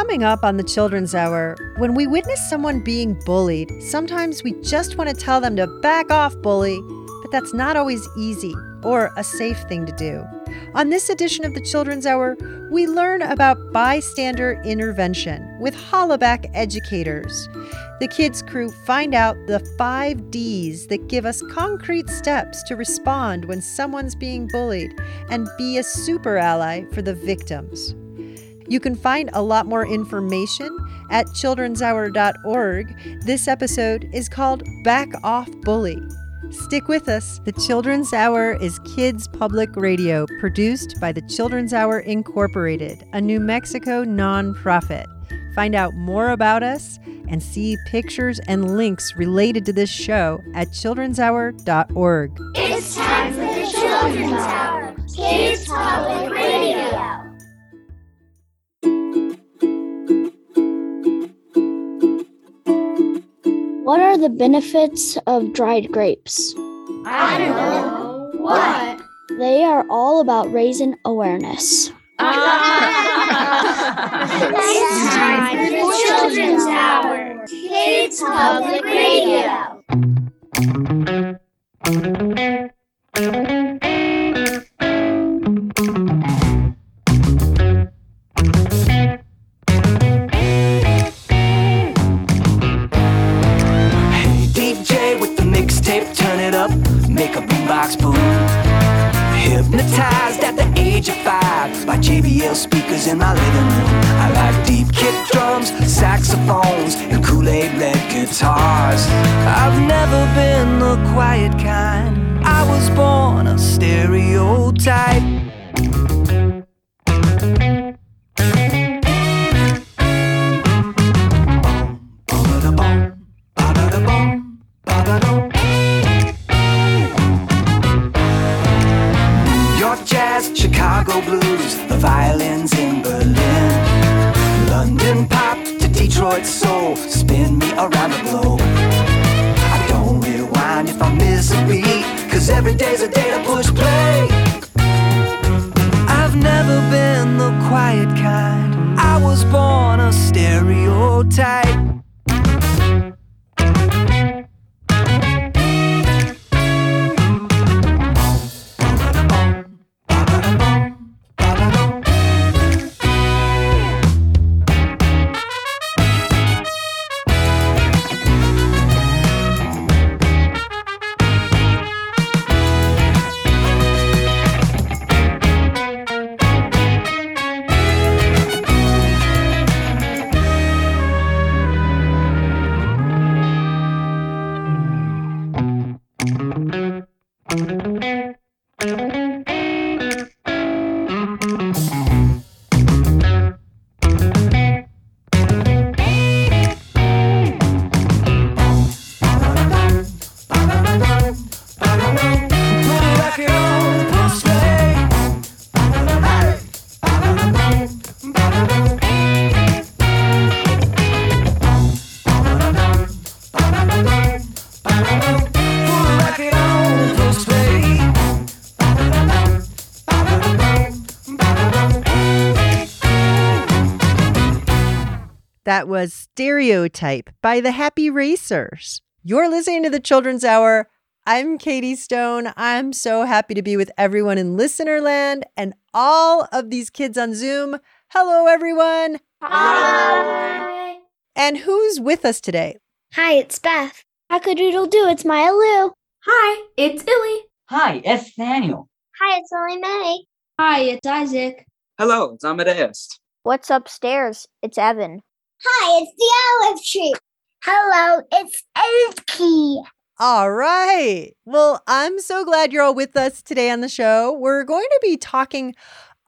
Coming up on the Children's Hour, when we witness someone being bullied, sometimes we just want to tell them to back off, bully, but that's not always easy or a safe thing to do. On this edition of the Children's Hour, we learn about bystander intervention with Hollaback educators. The kids' crew find out the five D's that give us concrete steps to respond when someone's being bullied and be a super ally for the victims. You can find a lot more information at childrenshour.org. This episode is called Back Off Bully. Stick with us. The Children's Hour is kids public radio produced by the Children's Hour Incorporated, a New Mexico nonprofit. Find out more about us and see pictures and links related to this show at childrenshour.org. It's time for the Children's Hour, Kids Public Radio. What are the benefits of dried grapes? I don't know. What? They are all about raising awareness. Ah. it's time for the Children's Hour, Kids Public Radio. Hypnotized at the age of five by JBL speakers in my living room. I like deep kick drums, saxophones, and Kool-Aid red guitars. I've never been the quiet kind. I was born a stereotype. That was Stereotype by the Happy Racers. You're listening to the Children's Hour. I'm Katie Stone. I'm so happy to be with everyone in Listenerland and all of these kids on Zoom. Hello, everyone. Hi. And who's with us today? Hi, it's Beth. Cock-a-doodle doo, it's Maya Lou. Hi, it's Illy. Hi, it's Daniel. Hi, it's Lily May. Hi, it's Isaac. Hello, it's Amadeus. What's upstairs? It's Evan. Hi, it's the olive tree. Hello, it's Elkie. All right. Well, I'm so glad you're all with us today on the show. We're going to be talking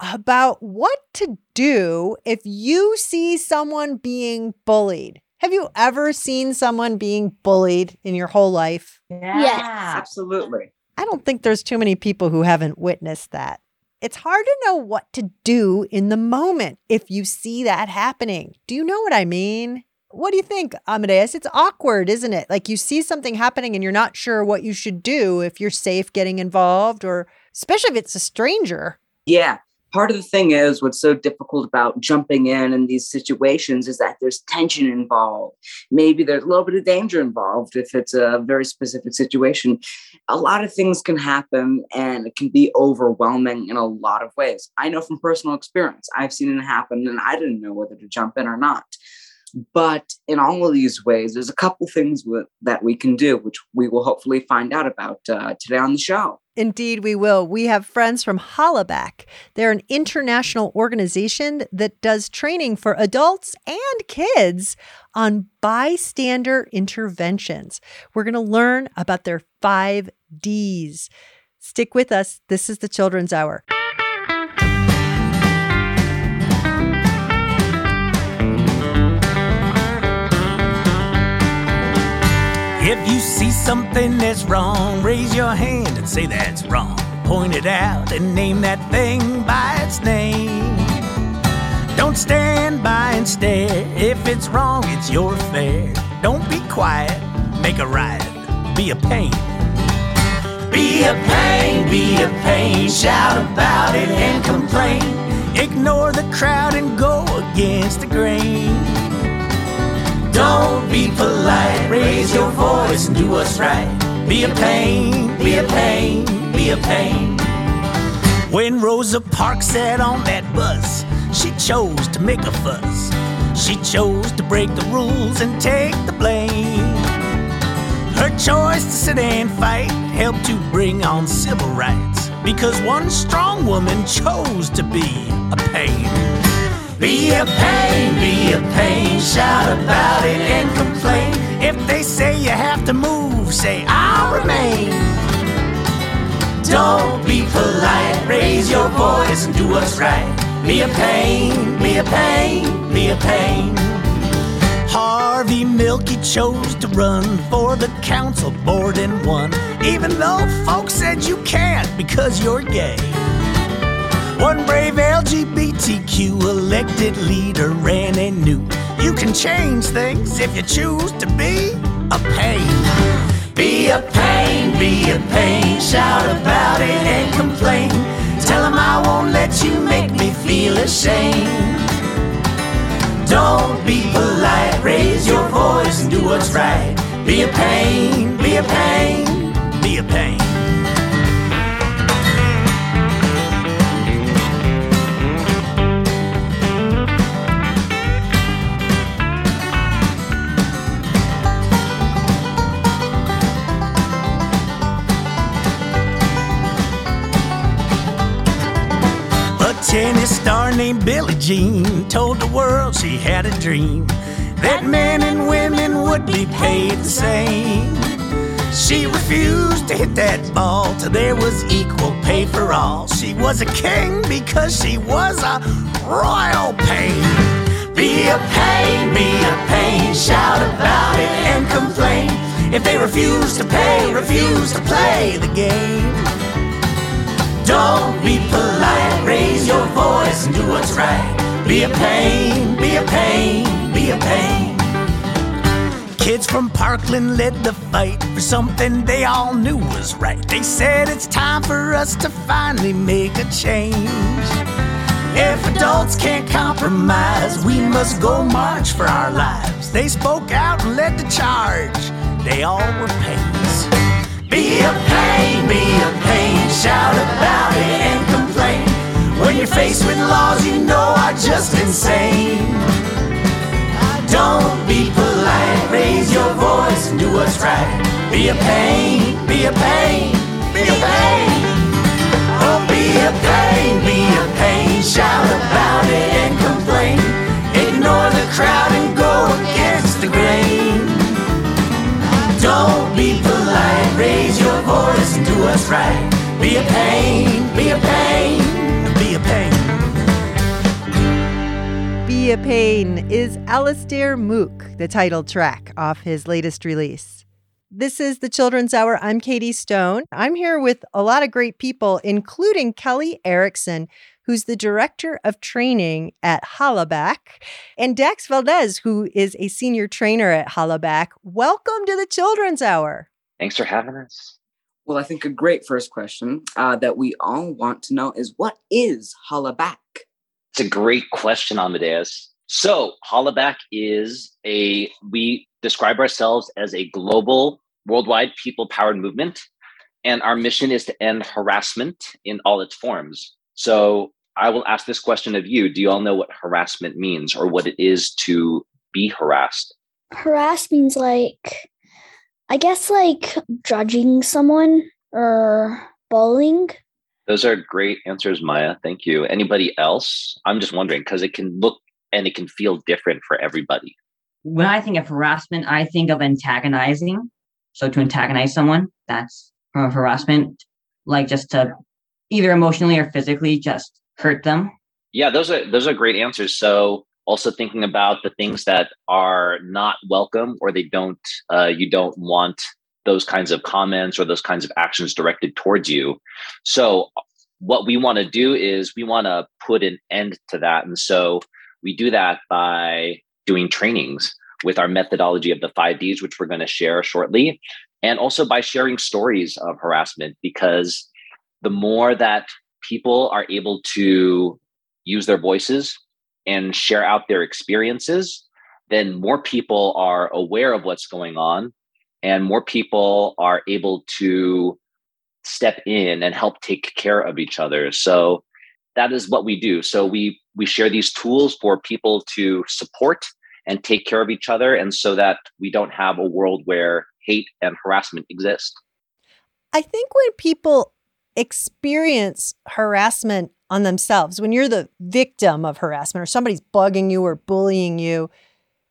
about what to do if you see someone being bullied. Have you ever seen someone being bullied in your whole life? Yeah. Absolutely. I don't think there's too many people who haven't witnessed that. It's hard to know what to do in the moment if you see that happening. Do you know what I mean? What do you think, Amadeus? It's awkward, isn't it? Like you see something happening and you're not sure what you should do if you're safe getting involved or especially if it's a stranger. Yeah. Part of the thing is what's so difficult about jumping in in these situations is that there's tension involved. Maybe there's a little bit of danger involved if it's a very specific situation. A lot of things can happen and it can be overwhelming in a lot of ways. I know from personal experience, I've seen it happen and I didn't know whether to jump in or not. But in all of these ways, there's a couple things that we can do, which we will hopefully find out about uh, today on the show. Indeed, we will. We have friends from Hollaback. They're an international organization that does training for adults and kids on bystander interventions. We're going to learn about their five Ds. Stick with us. This is the Children's Hour. If you see something that's wrong, raise your hand and say that's wrong. Point it out and name that thing by its name. Don't stand by and stare. If it's wrong, it's your affair. Don't be quiet, make a riot, be a pain. Be a pain, be a pain, shout about it and complain. Ignore the crowd and go against the grain. Don't be polite, raise your voice and do what's right. Be a pain, be a pain, be a pain. When Rosa Parks sat on that bus, she chose to make a fuss. She chose to break the rules and take the blame. Her choice to sit and fight helped to bring on civil rights because one strong woman chose to be a pain. Be a pain, be a pain, shout about it and complain. If they say you have to move, say I'll remain. Don't be polite, raise your voice and do what's right. Be a pain, be a pain, be a pain. Harvey Milk he chose to run for the council board and won, even though folks said you can't because you're gay. One brave LGBTQ elected leader ran and knew you can change things if you choose to be a pain. Be a pain, be a pain, shout about it and complain. Tell them I won't let you make me feel ashamed. Don't be polite, raise your voice and do what's right. Be a pain, be a pain, be a pain. Tennis star named Billie Jean told the world she had a dream that men and women would be paid the same. She refused to hit that ball till there was equal pay for all. She was a king because she was a royal pain. Be a pain, be a pain, shout about it and complain. If they refuse to pay, refuse to play the game. Don't be polite, raise your voice and do what's right. Be a pain, be a pain, be a pain. Kids from Parkland led the fight for something they all knew was right. They said it's time for us to finally make a change. If adults can't compromise, we must go march for our lives. They spoke out and led the charge. They all were pains. Be a pain, be a shout about it and complain. When you're faced with laws you know are just insane. Don't be polite, raise your voice and do what's right. Be a pain, be a pain, be a pain. Oh, be a pain, be a pain, shout about Be a pain, be a pain, be a pain. Be a Pain is Alastair Moock, the title track off his latest release. This is the Children's Hour. I'm Katie Stone. I'm here with a lot of great people, including Kelly Erickson, who's the director of training at Hollaback, and Dax Valdez, who is a senior trainer at Hollaback. Welcome to the Children's Hour. Thanks for having us. Well, I think a great first question uh, that we all want to know is what is hollaback? It's a great question, Amadeus. So, hollaback is a, we describe ourselves as a global, worldwide people powered movement. And our mission is to end harassment in all its forms. So, I will ask this question of you Do you all know what harassment means or what it is to be harassed? Harass means like, I guess like judging someone or bullying. Those are great answers, Maya. Thank you. Anybody else? I'm just wondering because it can look and it can feel different for everybody. When I think of harassment, I think of antagonizing. So to antagonize someone, that's harassment, like just to either emotionally or physically just hurt them. Yeah, those are those are great answers. So also thinking about the things that are not welcome or they don't uh, you don't want those kinds of comments or those kinds of actions directed towards you. So what we want to do is we want to put an end to that. And so we do that by doing trainings with our methodology of the five Ds, which we're going to share shortly, and also by sharing stories of harassment, because the more that people are able to use their voices and share out their experiences, then more people are aware of what's going on and more people are able to step in and help take care of each other. So that is what we do. So we we share these tools for people to support and take care of each other and so that we don't have a world where hate and harassment exist. I think when people experience harassment on themselves, when you're the victim of harassment or somebody's bugging you or bullying you,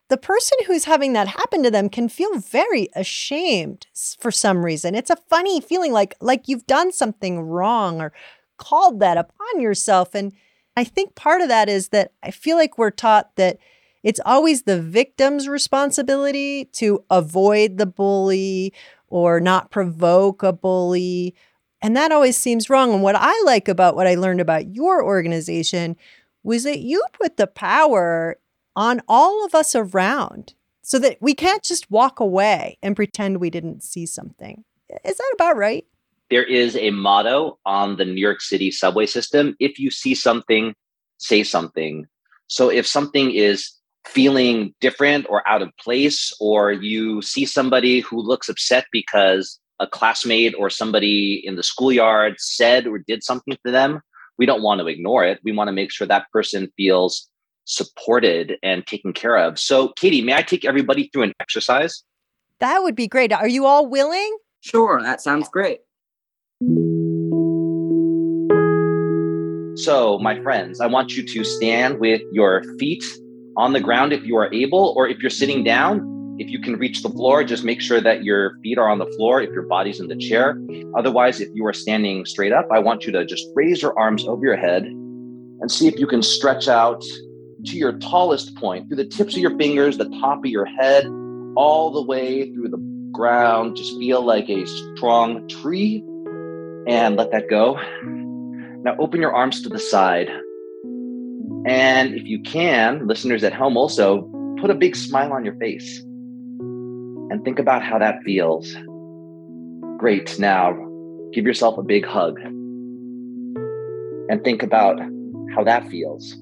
the person who's having that happen to them can feel very ashamed for some reason. It's a funny feeling like like you've done something wrong or called that upon yourself. And I think part of that is that I feel like we're taught that it's always the victim's responsibility to avoid the bully or not provoke a bully and that always seems wrong. And what I like about what I learned about your organization was that you put the power on all of us around so that we can't just walk away and pretend we didn't see something. Is that about right? There is a motto on the New York City subway system if you see something, say something. So if something is feeling different or out of place, or you see somebody who looks upset because a classmate or somebody in the schoolyard said or did something to them, we don't want to ignore it. We want to make sure that person feels supported and taken care of. So, Katie, may I take everybody through an exercise? That would be great. Are you all willing? Sure, that sounds great. So, my friends, I want you to stand with your feet on the ground if you are able, or if you're sitting down, if you can reach the floor, just make sure that your feet are on the floor if your body's in the chair. Otherwise, if you are standing straight up, I want you to just raise your arms over your head and see if you can stretch out to your tallest point, through the tips of your fingers, the top of your head, all the way through the ground. Just feel like a strong tree and let that go. Now open your arms to the side. And if you can, listeners at home also, put a big smile on your face and think about how that feels. Great. Now give yourself a big hug and think about how that feels.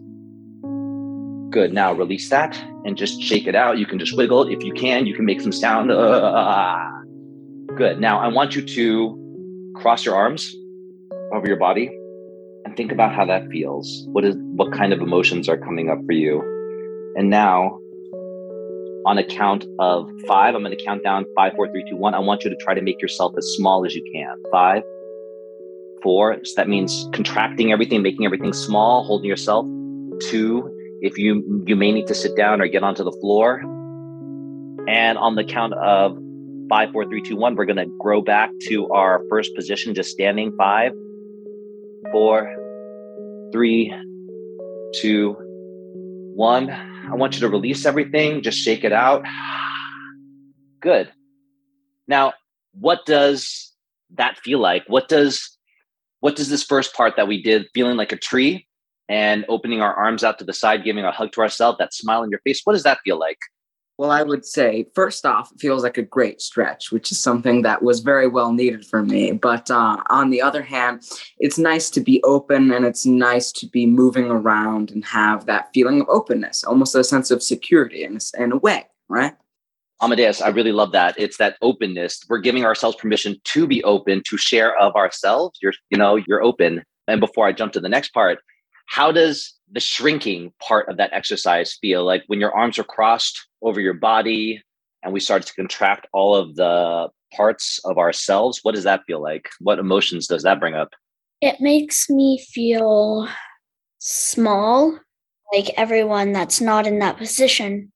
Good. Now release that and just shake it out. You can just wiggle. If you can, you can make some sound. Uh, good. Now I want you to cross your arms over your body and think about how that feels. What is what kind of emotions are coming up for you? And now on a count of five, I'm going to count down five, four, three, two, one. I want you to try to make yourself as small as you can. Five, four. So that means contracting everything, making everything small, holding yourself. Two, if you you may need to sit down or get onto the floor. And on the count of five, four, three, two, one, we're gonna grow back to our first position, just standing. Five, four, three, two, one. I want you to release everything, just shake it out. Good. Now, what does that feel like? What does what does this first part that we did feeling like a tree and opening our arms out to the side, giving a hug to ourselves, that smile on your face, what does that feel like? Well, I would say, first off, it feels like a great stretch, which is something that was very well needed for me. But uh, on the other hand, it's nice to be open and it's nice to be moving around and have that feeling of openness, almost a sense of security in in a way, right? Amadeus, I really love that. It's that openness. We're giving ourselves permission to be open, to share of ourselves. You're, you know, you're open. And before I jump to the next part, how does the shrinking part of that exercise feel? Like when your arms are crossed over your body and we start to contract all of the parts of ourselves, what does that feel like? What emotions does that bring up? It makes me feel small, like everyone that's not in that position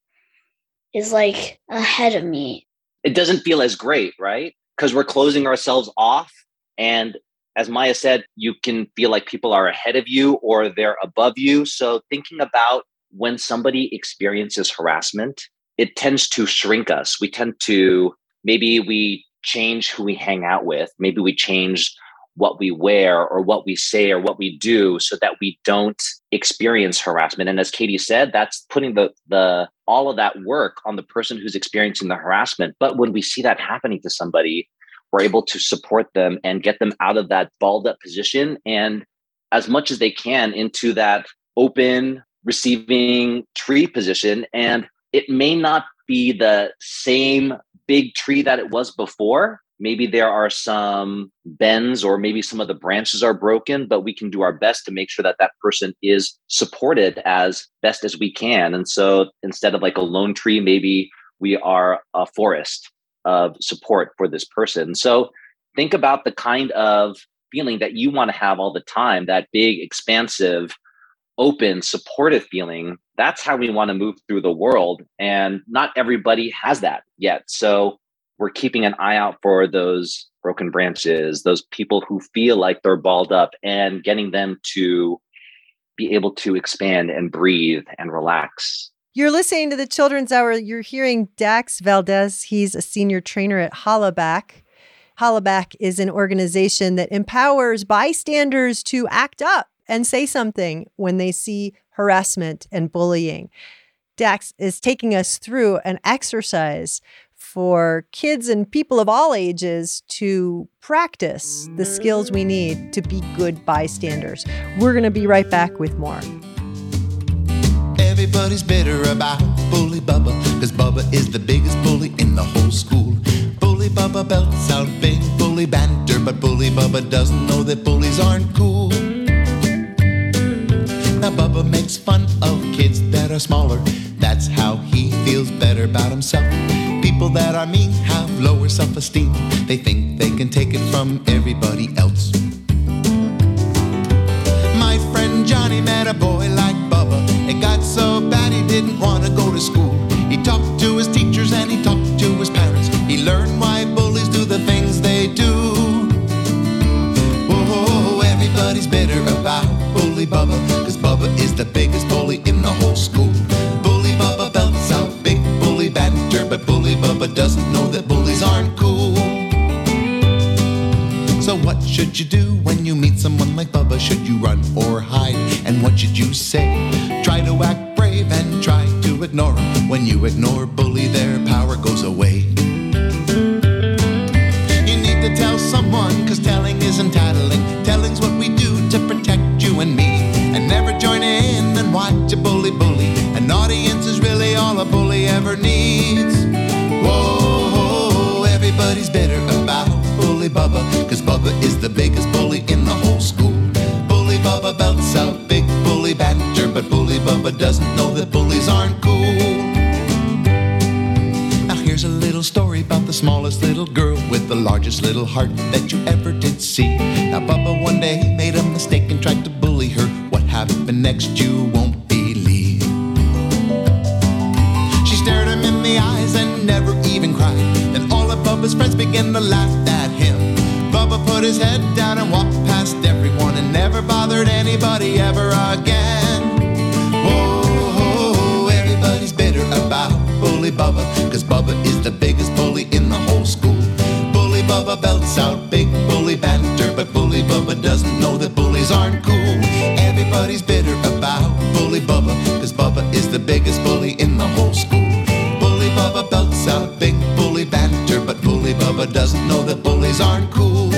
is like ahead of me. It doesn't feel as great, right? Because we're closing ourselves off. And as Maya said, you can feel like people are ahead of you or they're above you. So thinking about when somebody experiences harassment, it tends to shrink us. We tend to maybe we change who we hang out with. Maybe we change what we wear or what we say or what we do so that we don't experience harassment and as katie said that's putting the the all of that work on the person who's experiencing the harassment but when we see that happening to somebody we're able to support them and get them out of that balled up position and as much as they can into that open receiving tree position. And it may not be the same big tree that it was before. Maybe there are some bends or maybe some of the branches are broken but we can do our best to make sure that that person is supported as best as we can. And so instead of like a lone tree maybe we are a forest of support for this person. So think about the kind of feeling that you want to have all the time that big expansive open supportive feeling. That's how we want to move through the world and not everybody has that yet. So we're keeping an eye out for those broken branches, those people who feel like they're balled up, and getting them to be able to expand and breathe and relax. You're listening to the Children's Hour. You're hearing Dax Valdez. He's a senior trainer at Hollaback. Hollaback is an organization that empowers bystanders to act up and say something when they see harassment and bullying. Dax is taking us through an exercise for kids and people of all ages to practice the skills we need to be good bystanders. We're going to be right back with more. Everybody's bitter about Bully Bubba, cause Bubba is the biggest bully in the whole school. Bully Bubba belts out big bully banter, but Bully Bubba doesn't know that bullies aren't cool. Now Bubba makes fun of kids that are smaller. That's how he feels better about himself. People that are mean have lower self esteem. They think they can take it from everybody else. My friend Johnny met a boy like. It got so bad he didn't want to go to school. He talked to his teachers and he talked to his parents. He learned why bullies do the things they do. Whoa, everybody's bitter about Bully Bubba, cause Bubba is the biggest bully in the whole school. Bully Bubba belts out big bully banter, but Bully Bubba doesn't know that bullies aren't cool. So what should you do when you meet someone like Bubba? Should you run or hide? And what should you say? Try to act brave and try to ignore 'em. When you ignore bully, their power goes away. You need to tell someone, cause telling isn't tattling. Telling's what we do to protect you and me. And never join in and watch a bully bully. An audience is really all a bully ever needs. Whoa, everybody's bitter about Bully Bubba, cause Bubba is the biggest Bubba doesn't know that bullies aren't cool. Now here's a little story about the smallest little girl with the largest little heart that you ever did see. Now Bubba one day made a mistake and tried to bully her. What happened next you won't believe. She stared him in the eyes and never even cried. Then all of Bubba's friends began to laugh at him. Bubba put his head down and walked past everyone and never bothered anybody biggest bully in the whole school. Bully Bubba belts out big bully banter, but Bully Bubba doesn't know that bullies aren't cool.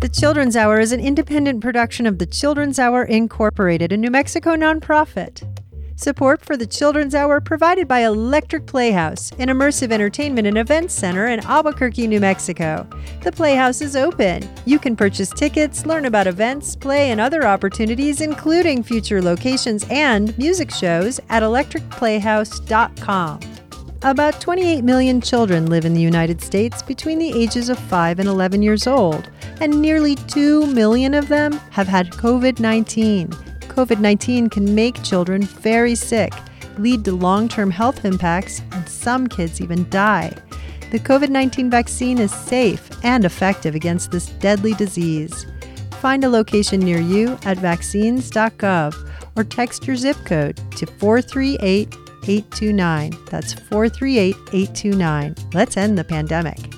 The Children's Hour is an independent production of the Children's Hour Incorporated, a New Mexico nonprofit. Support for the Children's Hour provided by Electric Playhouse, an immersive entertainment and events center in Albuquerque, New Mexico. The Playhouse is open. You can purchase tickets, learn about events, play, and other opportunities, including future locations and music shows, at electricplayhouse.com. About 28 million children live in the United States between the ages of 5 and 11 years old, and nearly 2 million of them have had COVID 19. COVID 19 can make children very sick, lead to long term health impacts, and some kids even die. The COVID 19 vaccine is safe and effective against this deadly disease. Find a location near you at vaccines.gov or text your zip code to 438 829. That's 438 829. Let's end the pandemic.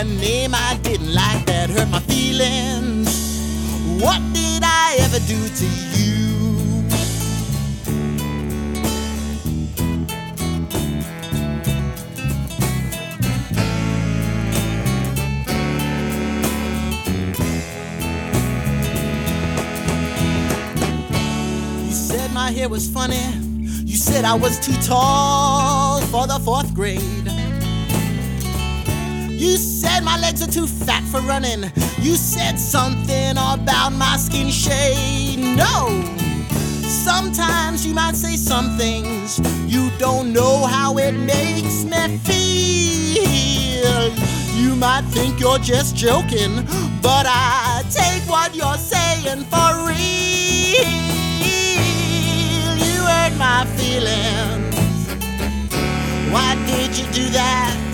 A name I didn't like that hurt my feelings. What did I ever do to you? You said my hair was funny. You said I was too tall for the fourth grade. You said my legs are too fat for running. You said something about my skin shade. No! Sometimes you might say some things you don't know how it makes me feel. You might think you're just joking, but I take what you're saying for real. You hurt my feelings. Why did you do that?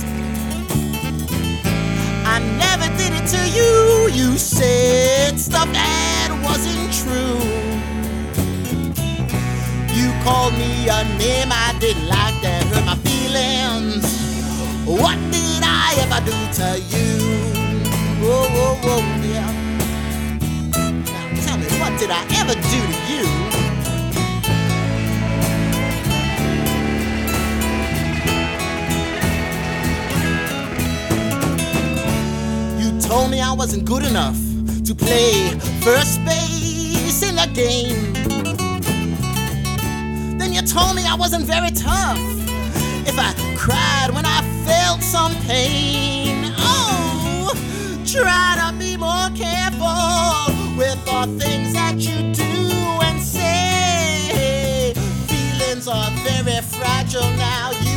I never did it to you. You said stuff that wasn't true. You called me a name I didn't like that hurt my feelings. What did I ever do to you? Yeah. Now tell me, what did I ever do to you? Told me I wasn't good enough to play first base in the game. Then you told me I wasn't very tough if I cried when I felt some pain. Oh, try to be more careful with the things that you do and say. Feelings are very fragile now. You've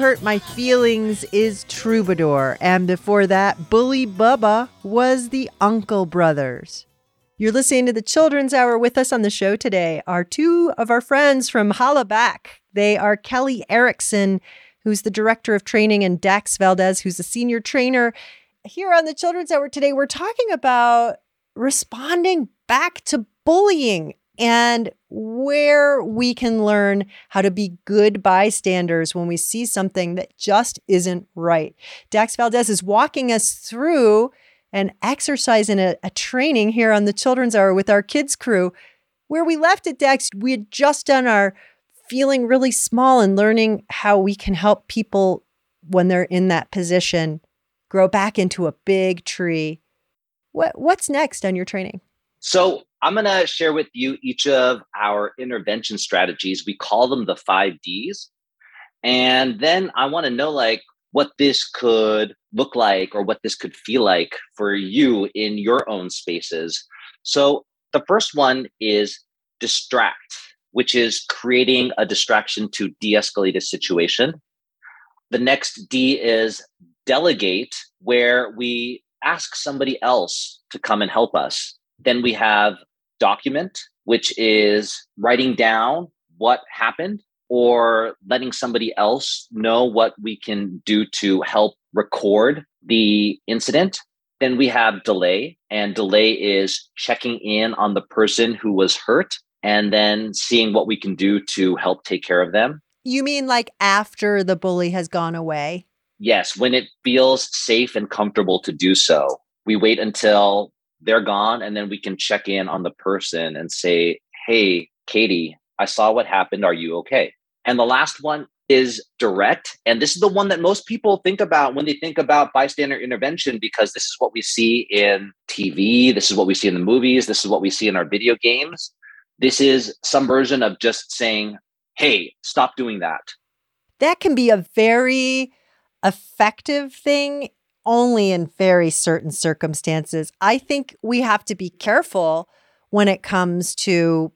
Hurt My Feelings is Troubadour, and before that, Bully Bubba was the Uncle Brothers. You're listening to the Children's Hour with us on the show today are two of our friends from Hollaback. They are Kelly Erickson, who's the director of training, and Dax Valdez, who's a senior trainer. Here on the Children's Hour today, we're talking about responding back to bullying. And where we can learn how to be good bystanders when we see something that just isn't right. Dax Valdez is walking us through an exercise and a, a training here on the Children's Hour with our kids crew. Where we left it, Dax, we had just done our feeling really small and learning how we can help people when they're in that position grow back into a big tree. What what's next on your training? So I'm going to share with you each of our intervention strategies. We call them the five Ds. And then I want to know like what this could look like or what this could feel like for you in your own spaces. So the first one is distract, which is creating a distraction to de escalate a situation. The next D is delegate, where we ask somebody else to come and help us. Then we have document, which is writing down what happened or letting somebody else know what we can do to help record the incident. Then we have delay, and delay is checking in on the person who was hurt and then seeing what we can do to help take care of them. You mean like after the bully has gone away? Yes, when it feels safe and comfortable to do so. We wait until they're gone and then we can check in on the person and say, Hey, Katie, I saw what happened. Are you okay? And the last one is direct. And this is the one that most people think about when they think about bystander intervention because this is what we see in TV. This is what we see in the movies. This is what we see in our video games. This is some version of just saying, hey, stop doing that. That can be a very effective thing only in very certain circumstances. I think we have to be careful when it comes to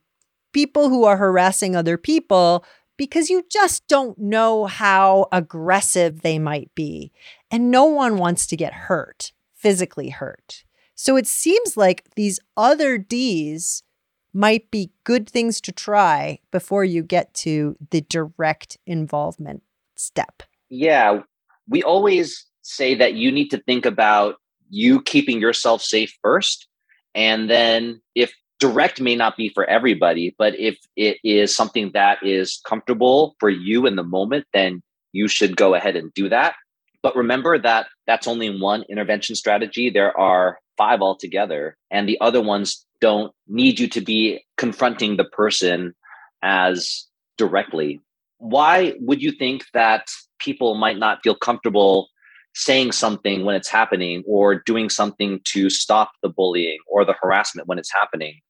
people who are harassing other people because you just don't know how aggressive they might be. And no one wants to get hurt, physically hurt. So it seems like these other D's might be good things to try before you get to the direct involvement step. Yeah, we always say that you need to think about you keeping yourself safe first. And then if direct may not be for everybody, but if it is something that is comfortable for you in the moment, then you should go ahead and do that. But remember that that's only one intervention strategy. There are five altogether, and the other ones don't need you to be confronting the person as directly. Why would you think that people might not feel comfortable saying something when it's happening or doing something to stop the bullying or the harassment when it's happening.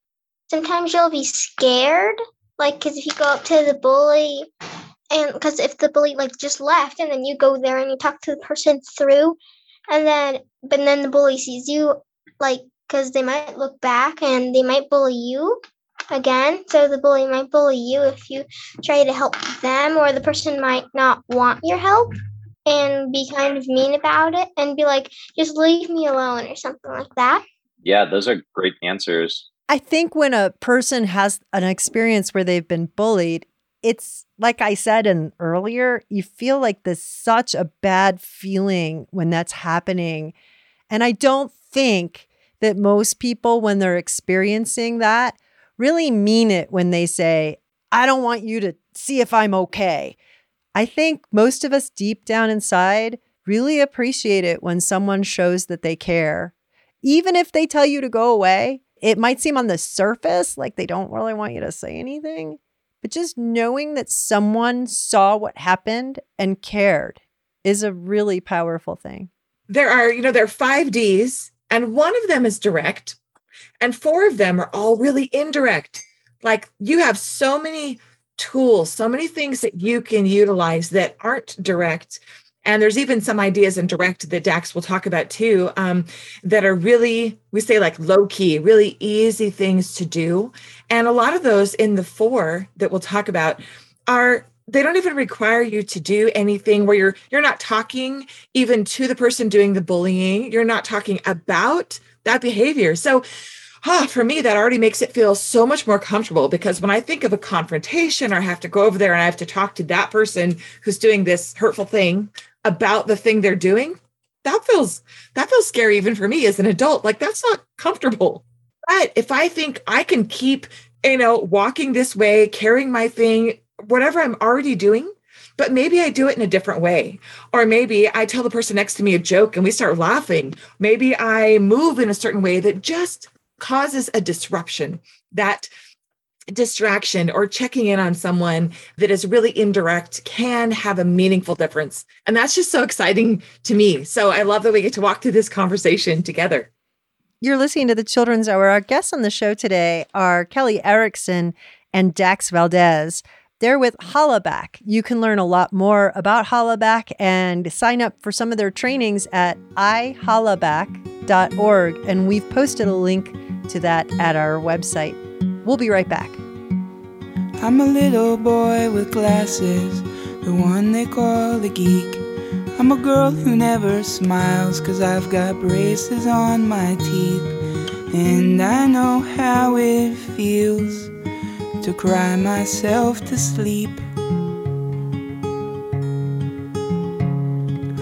Sometimes you'll be scared, like, because if you go up to the bully, and because if the bully, like, just left, and then you go there and you talk to the person through, and then, but then the bully sees you, like, because they might look back and they might bully you again. So the bully might bully you if you try to help them, or the person might not want your help and be kind of mean about it and be like, just leave me alone or something like that. Yeah, those are great answers. I think when a person has an experience where they've been bullied, it's like I said in earlier, you feel like there's such a bad feeling when that's happening. And I don't think that most people, when they're experiencing that, really mean it when they say, I don't want you to see if I'm okay. I think most of us deep down inside really appreciate it when someone shows that they care. Even if they tell you to go away, it might seem on the surface like they don't really want you to say anything, but just knowing that someone saw what happened and cared is a really powerful thing. There are, you know, there are five D's, and one of them is direct, and four of them are all really indirect. Like you have so many tools, so many things that you can utilize that aren't direct. And there's even some ideas in direct that Dax will talk about too, um, that are really, we say like low key, really easy things to do. And a lot of those in the four that we'll talk about are they don't even require you to do anything where you're you're not talking even to the person doing the bullying you're not talking about that behavior so ah, for me, that already makes it feel so much more comfortable because when I think of a confrontation or I have to go over there and I have to talk to that person who's doing this hurtful thing about the thing they're doing, that feels that feels scary even for me as an adult. Like that's not comfortable. But if I think I can keep you know, walking this way, carrying my thing, whatever I'm already doing, but maybe I do it in a different way. Or maybe I tell the person next to me a joke and we start laughing. Maybe I move in a certain way that just causes a disruption. That distraction or checking in on someone that is really indirect can have a meaningful difference. And that's just so exciting to me. So I love that we get to walk through this conversation together. You're listening to the Children's Hour. Our guests on the show today are Kelly Erickson and Dax Valdez. They're with Hollaback. You can learn a lot more about Hollaback and sign up for some of their trainings at ihollaback.org. And we've posted a link to that at our website. We'll be right back. I'm a little boy with glasses, the one they call the geek. I'm a girl who never smiles, cause I've got braces on my teeth. And I know how it feels to cry myself to sleep.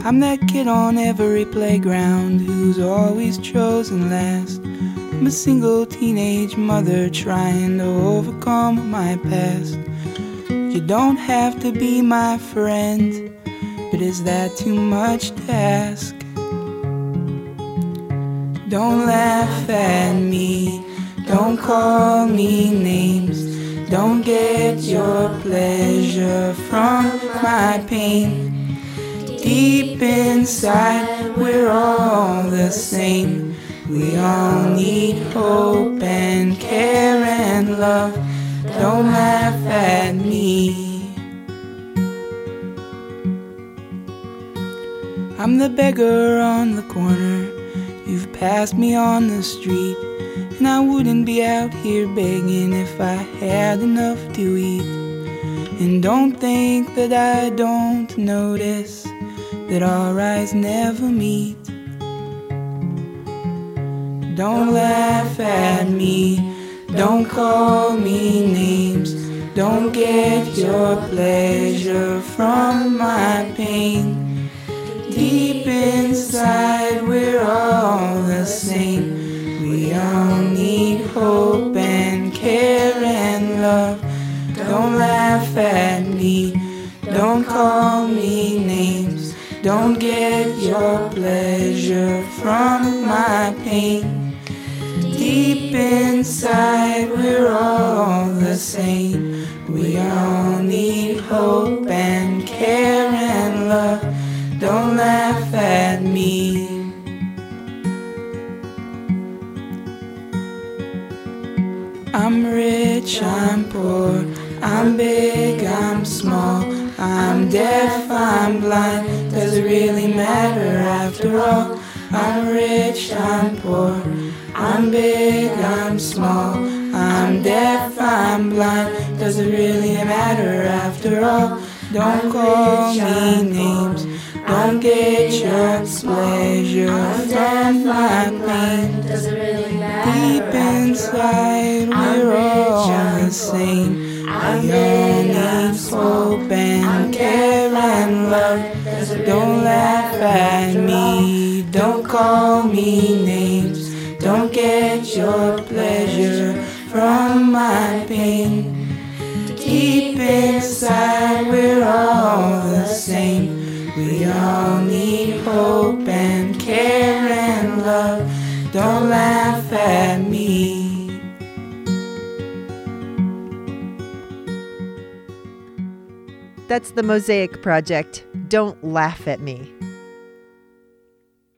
I'm that kid on every playground who's always chosen last. I'm a single teenage mother trying to overcome my past. You don't have to be my friend, but is that too much to ask? Don't laugh at me, don't call me names, don't get your pleasure from my pain. Deep inside, we're all the same. We all need hope and care and love. Don't laugh at me. I'm the beggar on the corner. You've passed me on the street. And I wouldn't be out here begging if I had enough to eat. And don't think that I don't notice that our eyes never meet. Don't laugh at me, don't call me names, don't get your pleasure from my pain. Deep inside, we're all the same. We all need hope and care and love. Don't laugh at me, don't call me names, don't get your pleasure from my pain. Deep inside, we're all the same. We all need hope and care and love. Don't laugh at me. I'm rich, I'm poor, I'm big, I'm small, I'm deaf, I'm blind. Does it really matter after all? I'm rich, I'm poor, I'm big, I'm small, I'm deaf, I'm blind. Does it really matter after all? Don't call me names, don't get your pleasure from my pain. Does it really Deep inside, we're all the same. All need hope and care and love. Don't laugh at me, don't call me names. Don't get your pleasure from my pain. Deep inside, we're all the same. We all need hope and care and love. Don't laugh at me. That's the Mosaic Project. Don't laugh at me.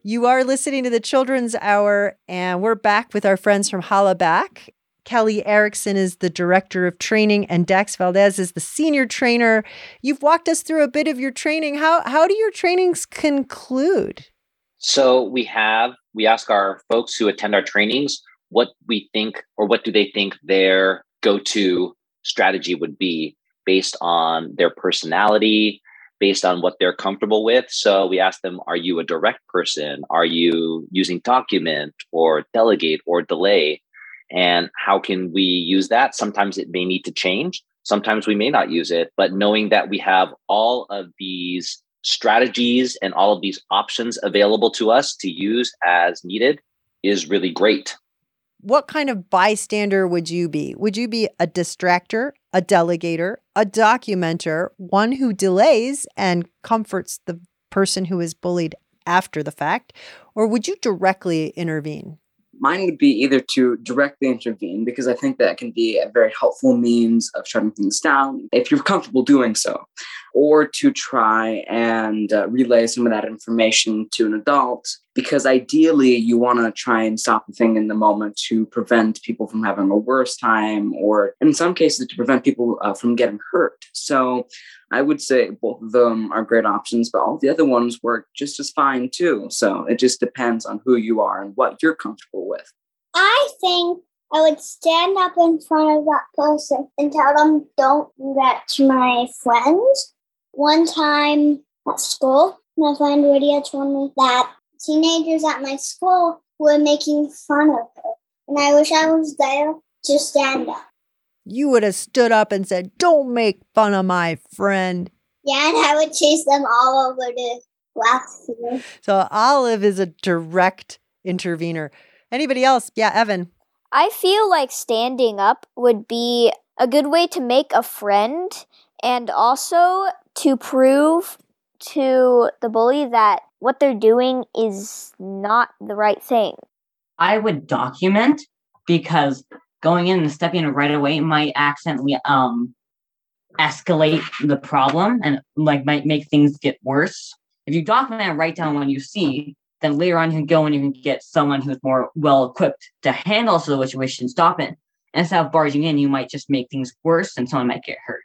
You are listening to the Children's Hour, and we're back with our friends from Hollaback. Kelly Erickson is the director of training, and Dax Valdez is the senior trainer. You've walked us through a bit of your training. How how do your trainings conclude? So we have we ask our folks who attend our trainings what we think or what do they think their go-to strategy would be based on their personality, based on what they're comfortable with. So we ask them, are you a direct person? Are you using document or delegate or delay? And how can we use that? Sometimes it may need to change. Sometimes we may not use it, but knowing that we have all of these strategies and all of these options available to us to use as needed is really great. what kind of bystander would you be? Would you be a distractor, a delegator, a documenter, one who delays and comforts the person who is bullied after the fact? Or would you directly intervene? Mine would be either to directly intervene because I think that can be a very helpful means of shutting things down if you're comfortable doing so, or to try and uh, relay some of that information to an adult because ideally you want to try and stop the thing in the moment to prevent people from having a worse time or in some cases to prevent people uh, from getting hurt. So I would say both of them are great options, but all the other ones work just as fine too. So it just depends on who you are and what you're comfortable with. I think I would stand up in front of that person and tell them, don't do that to my friends. One time at school, my friend Lydia told me that teenagers at my school were making fun of her. And I wish I was there to stand up. You would have stood up and said, Don't make fun of my friend. Yeah, and I would chase them all over the classroom. So Olive is a direct intervener. Anybody else? Yeah, Evan. I feel like standing up would be a good way to make a friend and also to prove to the bully that what they're doing is not the right thing. I would document because going in and stepping in right away might accidentally um escalate the problem and like might make things get worse. If you document and write down what you see, then later on you can go and you can get someone who's more well equipped to handle the situation, stop it. Instead of barging in, you might just make things worse and someone might get hurt.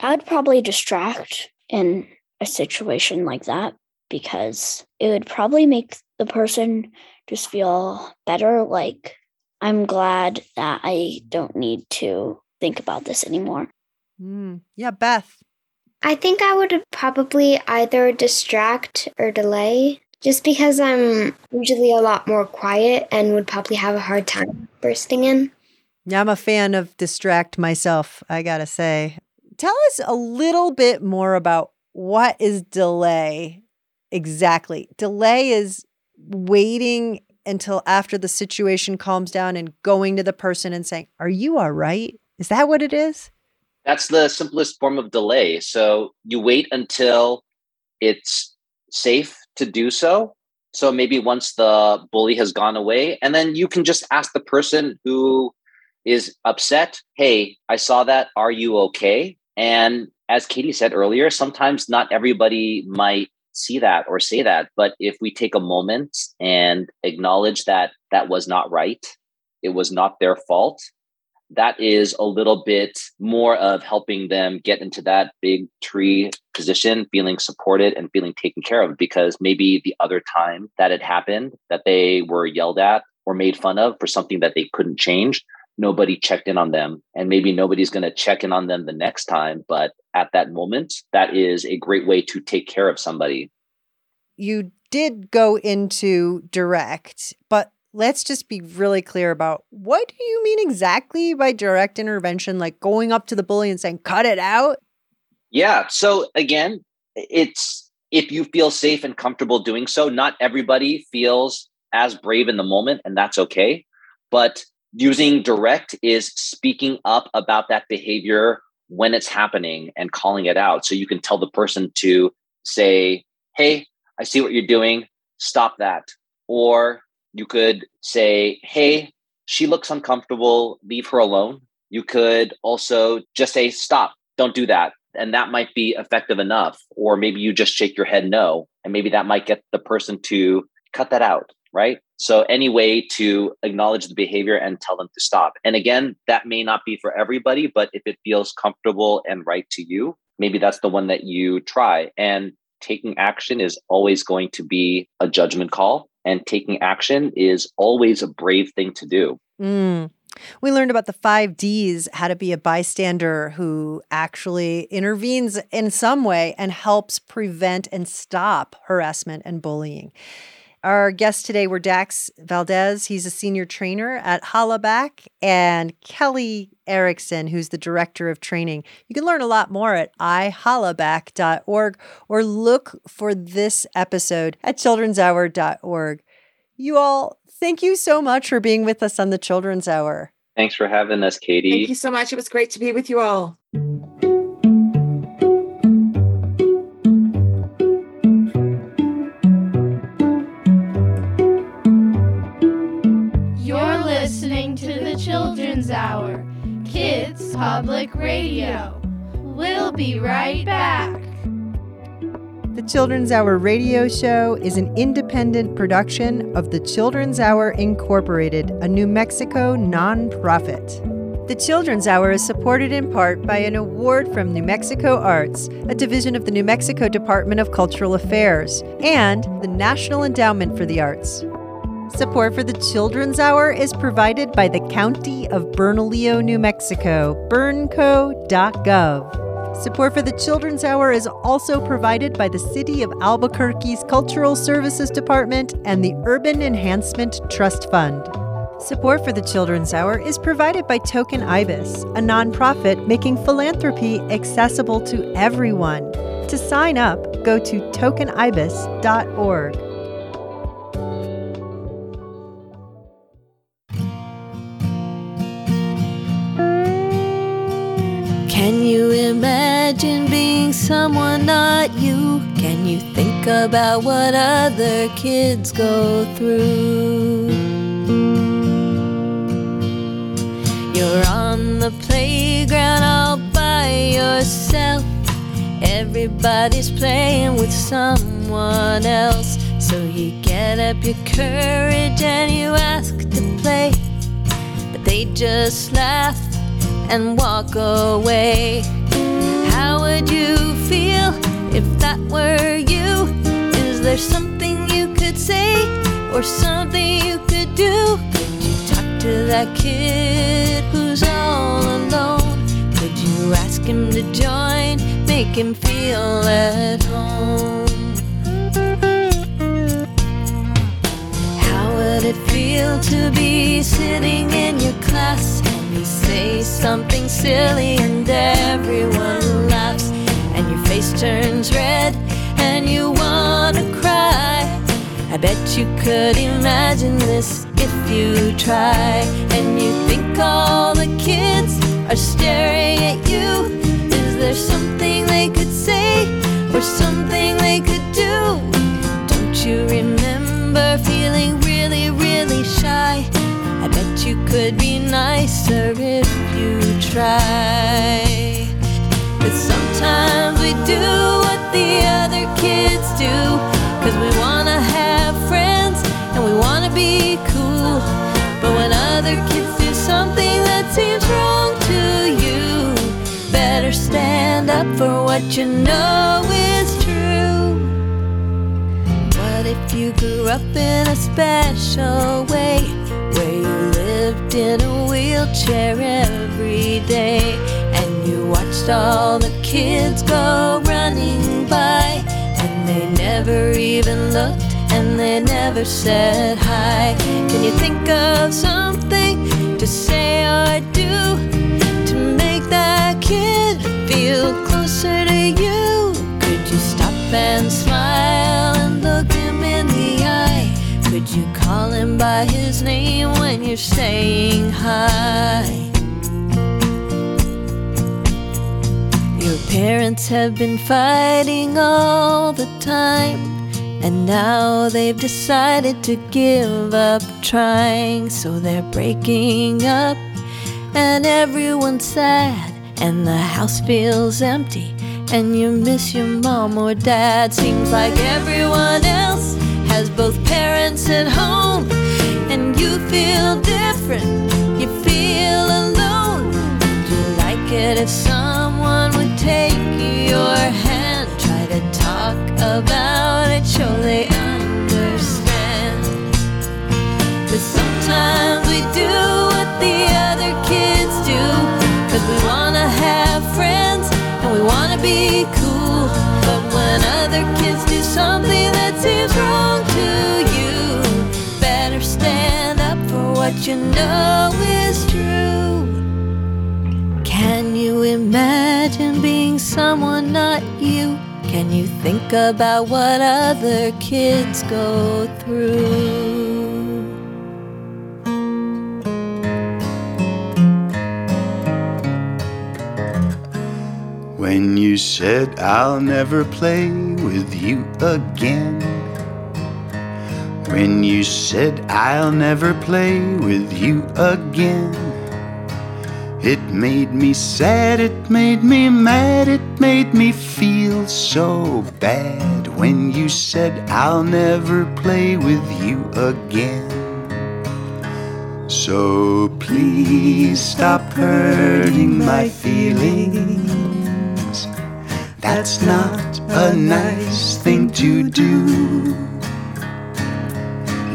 I'd probably distract in a situation like that because it would probably make the person just feel better. Like, I'm glad that I don't need to think about this anymore. Mm. Yeah, Beth. I think I would probably either distract or delay just because I'm usually a lot more quiet and would probably have a hard time bursting in. Yeah, I'm a fan of distract myself, I gotta say. Tell us a little bit more about what is delay exactly. Delay is waiting until after the situation calms down and going to the person and saying, Are you all right? Is that what it is? That's the simplest form of delay. So you wait until it's safe to do so. So maybe once the bully has gone away, and then you can just ask the person who is upset, Hey, I saw that. Are you okay? And as Katie said earlier, sometimes not everybody might see that or say that. But if we take a moment and acknowledge that that was not right, it was not their fault, that is a little bit more of helping them get into that big tree position, feeling supported and feeling taken care of. Because maybe the other time that it happened, that they were yelled at or made fun of for something that they couldn't change, nobody checked in on them. And maybe nobody's going to check in on them the next time. But at that moment, that is a great way to take care of somebody. You did go into direct, but let's just be really clear about what do you mean exactly by direct intervention? Like going up to the bully and saying, cut it out? Yeah. So again, it's if you feel safe and comfortable doing so, not everybody feels as brave in the moment, and that's okay. But using direct is speaking up about that behavior when it's happening and calling it out. So you can tell the person to say, Hey, I see what you're doing. Stop that. Or you could say, Hey, she looks uncomfortable. Leave her alone. You could also just say, Stop. Don't do that. And that might be effective enough. Or maybe you just shake your head no. And maybe that might get the person to cut that out. Right. So, any way to acknowledge the behavior and tell them to stop. And again, that may not be for everybody, but if it feels comfortable and right to you, maybe that's the one that you try. And taking action is always going to be a judgment call, and taking action is always a brave thing to do. Mm. We learned about the five D's, how to be a bystander who actually intervenes in some way and helps prevent and stop harassment and bullying. Our guests today were Dax Valdez. He's a senior trainer at Hollaback, and Kelly Erickson, who's the director of training. You can learn a lot more at ihollaback.org or look for this episode at children'shour.org. You all, thank you so much for being with us on the Children's Hour. Thanks for having us, Katie. Thank you so much. It was great to be with you all. Hour, Kids Public Radio. We'll be right back. The Children's Hour radio show is an independent production of the Children's Hour Incorporated, a New Mexico nonprofit. The Children's Hour is supported in part by an award from New Mexico Arts, a division of the New Mexico Department of Cultural Affairs, and the National Endowment for the Arts. Support for the Children's Hour is provided by the County of Bernalillo, New Mexico, bernco.gov. Support for the Children's Hour is also provided by the City of Albuquerque's Cultural Services Department and the Urban Enhancement Trust Fund. Support for the Children's Hour is provided by Token Ibis, a nonprofit making philanthropy accessible to everyone. To sign up, go to tokenibis.org. imagine being someone not you? Can you think about what other kids go through? You're on the playground all by yourself. Everybody's playing with someone else. So you get up your courage and you ask to play. But they just laugh and walk away. Would you feel if that were you? Is there something you could say or something you could do? Could you talk to that kid who's all alone? Could you ask him to join, make him feel at home? How would it feel to be sitting in your class you say something silly and everyone laughs and your face turns red and you wanna cry? I bet you could imagine this if you try and you think all the kids are staring at you. Is there something they could say or something they could do? Nicer if you try. But sometimes we do what the other kids do. Cause we wanna have friends and we wanna be cool. But when other kids do something that seems wrong to you, better stand up for what you know is true. What if you grew up in a special way where you in a wheelchair every day and you watched all the kids go running by and they never even looked and they never said hi? Can you think of something to say or do to make that kid feel closer to you? Could you stop and smile Could you call him by his name when you're saying hi? Your parents have been fighting all the time, and now they've decided to give up trying, so they're breaking up, and everyone's sad, and the house feels empty, and you miss your mom or dad. Seems like everyone else has both parents at home, and you feel different, you feel alone. Would you like it if someone would take your hand, try to talk about it, they understand? Cause sometimes we do what the other kids do, cause we wanna have friends and we wanna be cool. But when other kids do something is wrong to you, better stand up for what you know is true. Can you imagine being someone not you? Can you think about what other kids go through? When you said, I'll never play with you again, when you said I'll never play with you again. It made me sad, it made me mad, it made me feel so bad when you said I'll never play with you again. So please stop hurting my feelings. That's not a nice thing to do.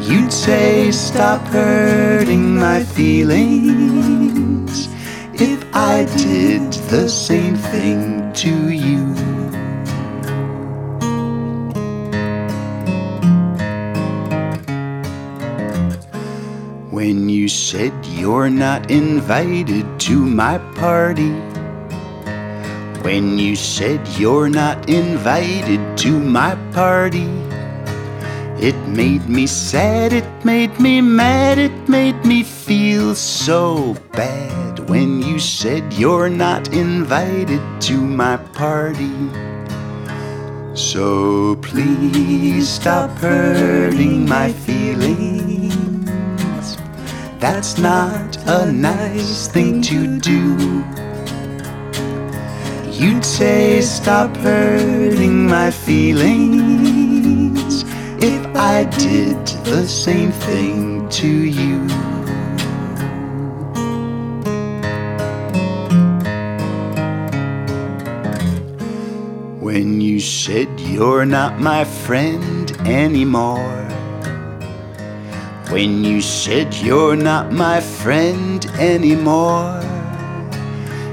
You'd say, Stop hurting my feelings if I did the same thing to you. When you said you're not invited to my party. When you said you're not invited to my party. It made me sad, it made me mad, it made me feel so bad when you said you're not invited to my party. So please stop hurting my feelings. That's not a nice thing to do. You'd say, Stop hurting my feelings I did the same thing to you. When you said you're not my friend anymore. When you said you're not my friend anymore.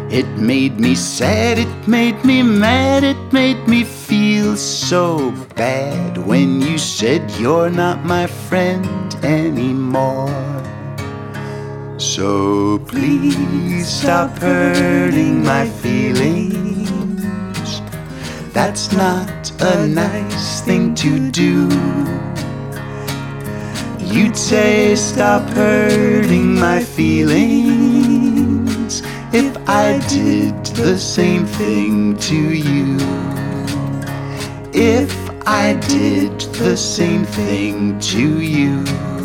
It made me sad, it made me mad, it made me feel so bad when you said you're not my friend anymore. So please stop hurting my feelings. That's not a nice thing to do. You'd say, Stop hurting my feelings if I did the same thing to you. If I did the same thing to you.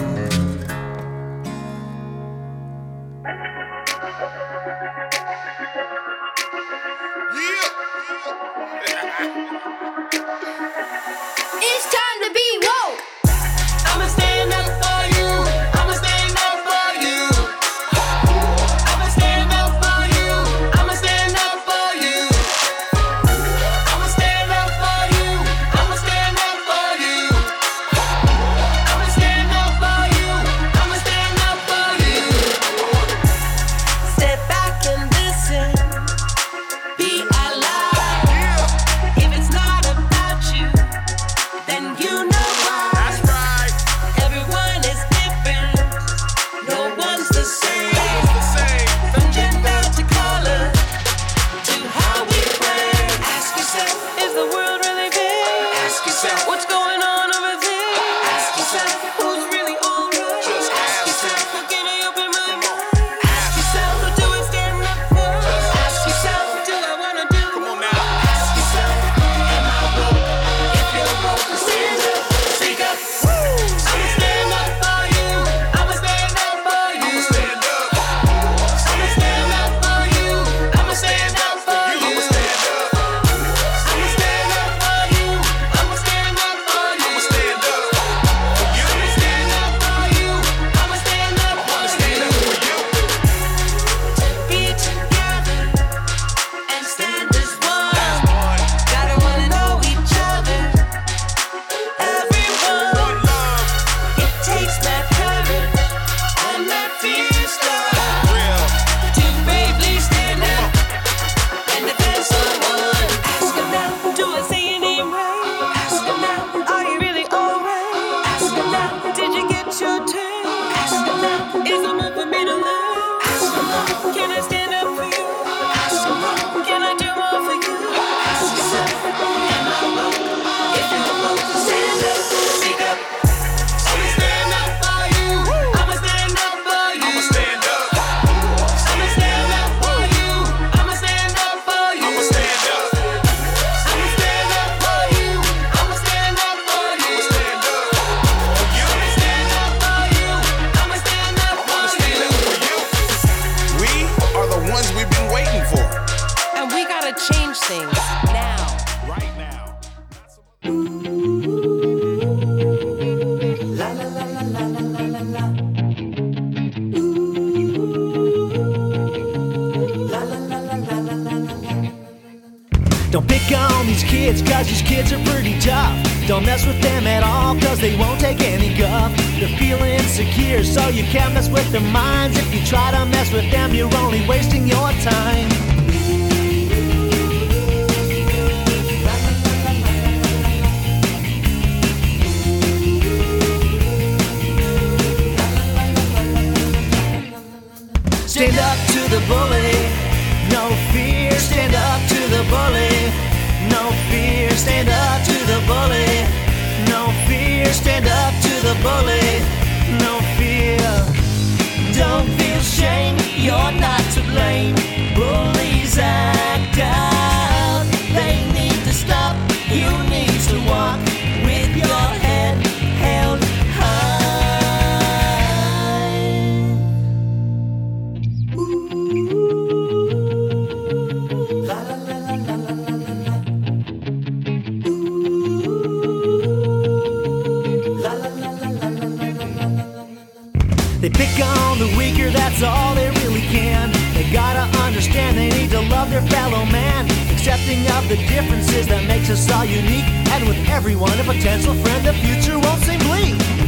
Everyone a potential friend, the future won't seem bleak.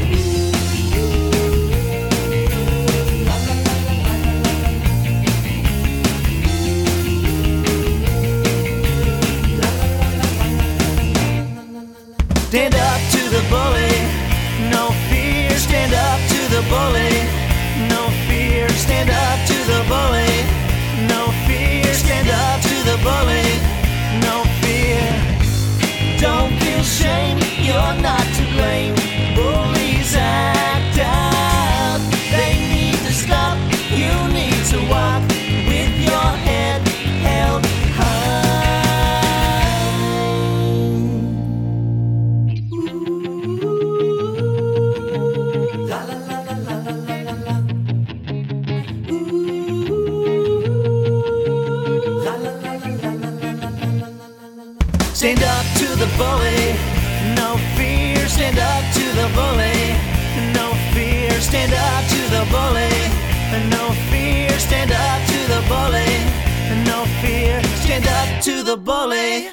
The bully.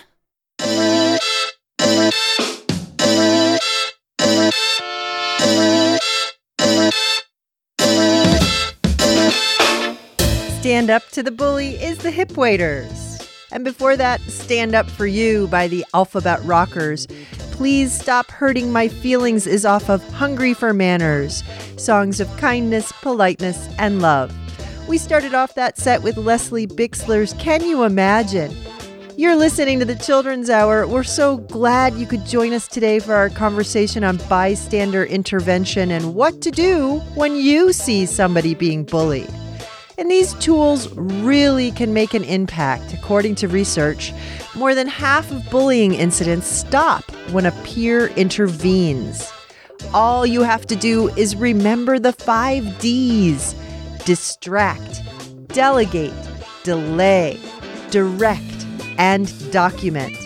Stand Up to the Bully is the Hipwaders. And before that, Stand Up for You by the Alphabet Rockers. Please Stop Hurting My Feelings is off of Hungry for Manners, songs of kindness, politeness, and love. We started off that set with Leslie Bixler's Can You Imagine? You're listening to the Children's Hour. We're so glad you could join us today for our conversation on bystander intervention and what to do when you see somebody being bullied. And these tools really can make an impact. According to research, more than half of bullying incidents stop when a peer intervenes. All you have to do is remember the five D's distract, delegate, delay, direct, and document.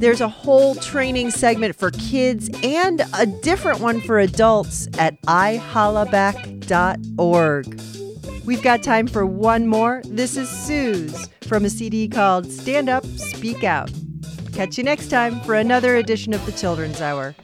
There's a whole training segment for kids and a different one for adults at ihollaback.org. We've got time for one more. This is Suze from a CD called Stand Up, Speak Out. Catch you next time for another edition of the Children's Hour.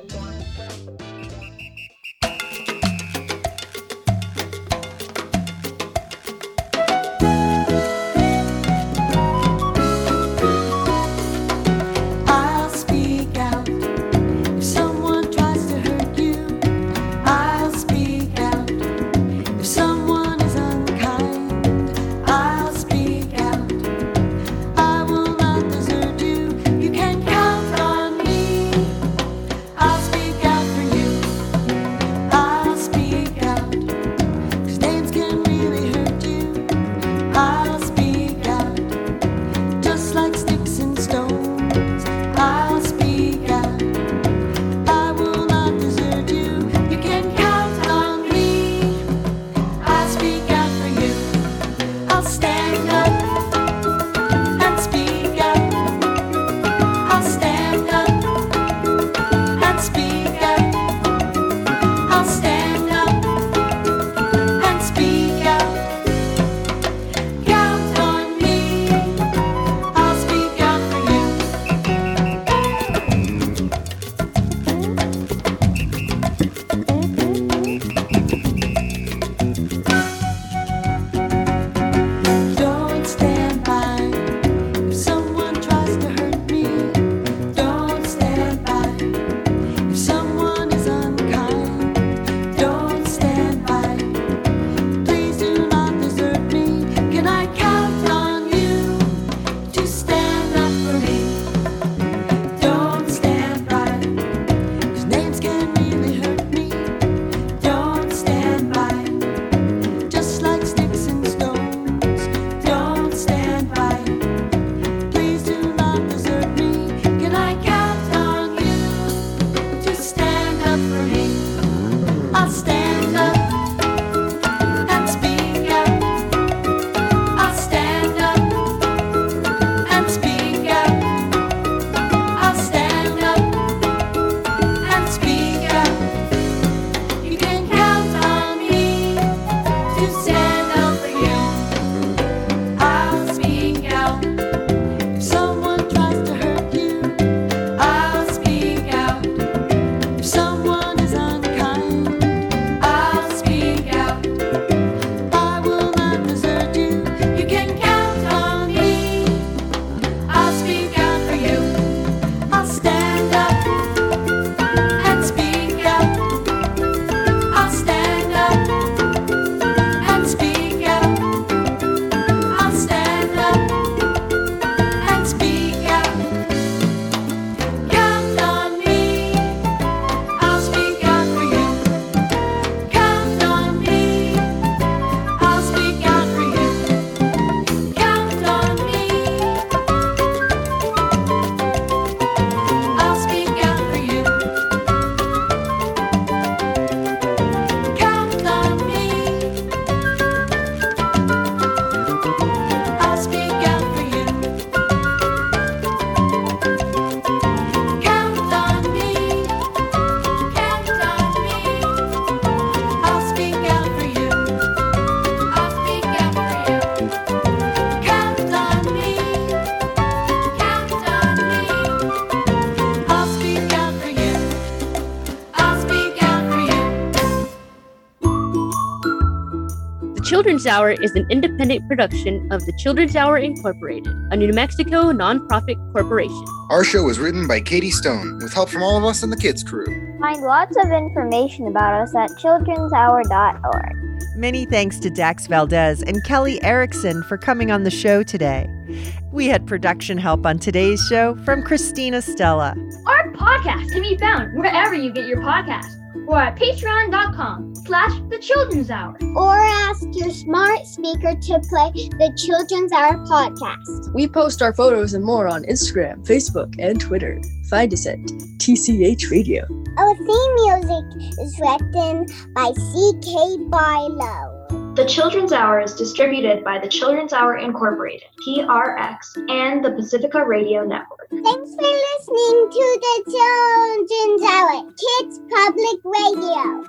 Hour is an independent production of the Children's Hour Incorporated, a New Mexico nonprofit corporation. Our show was written by Katie Stone with help from all of us in the kids crew. Find lots of information about us at childrenshour.org. Many thanks to Dax Valdez and Kelly Erickson for coming on the show today. We had production help on today's show from Christina Stella. Our podcast can be found wherever you get your podcasts or at patreon.com slash the children's hour. Or ask your smart speaker to play the Children's Hour podcast. We post our photos and more on Instagram, Facebook, and Twitter. Find us at TCH Radio. Our theme music is written by C.K. Barlow. The Children's Hour is distributed by the Children's Hour Incorporated, PRX, and the Pacifica Radio Network. Thanks for listening to the Children's Hour Kids Public Radio.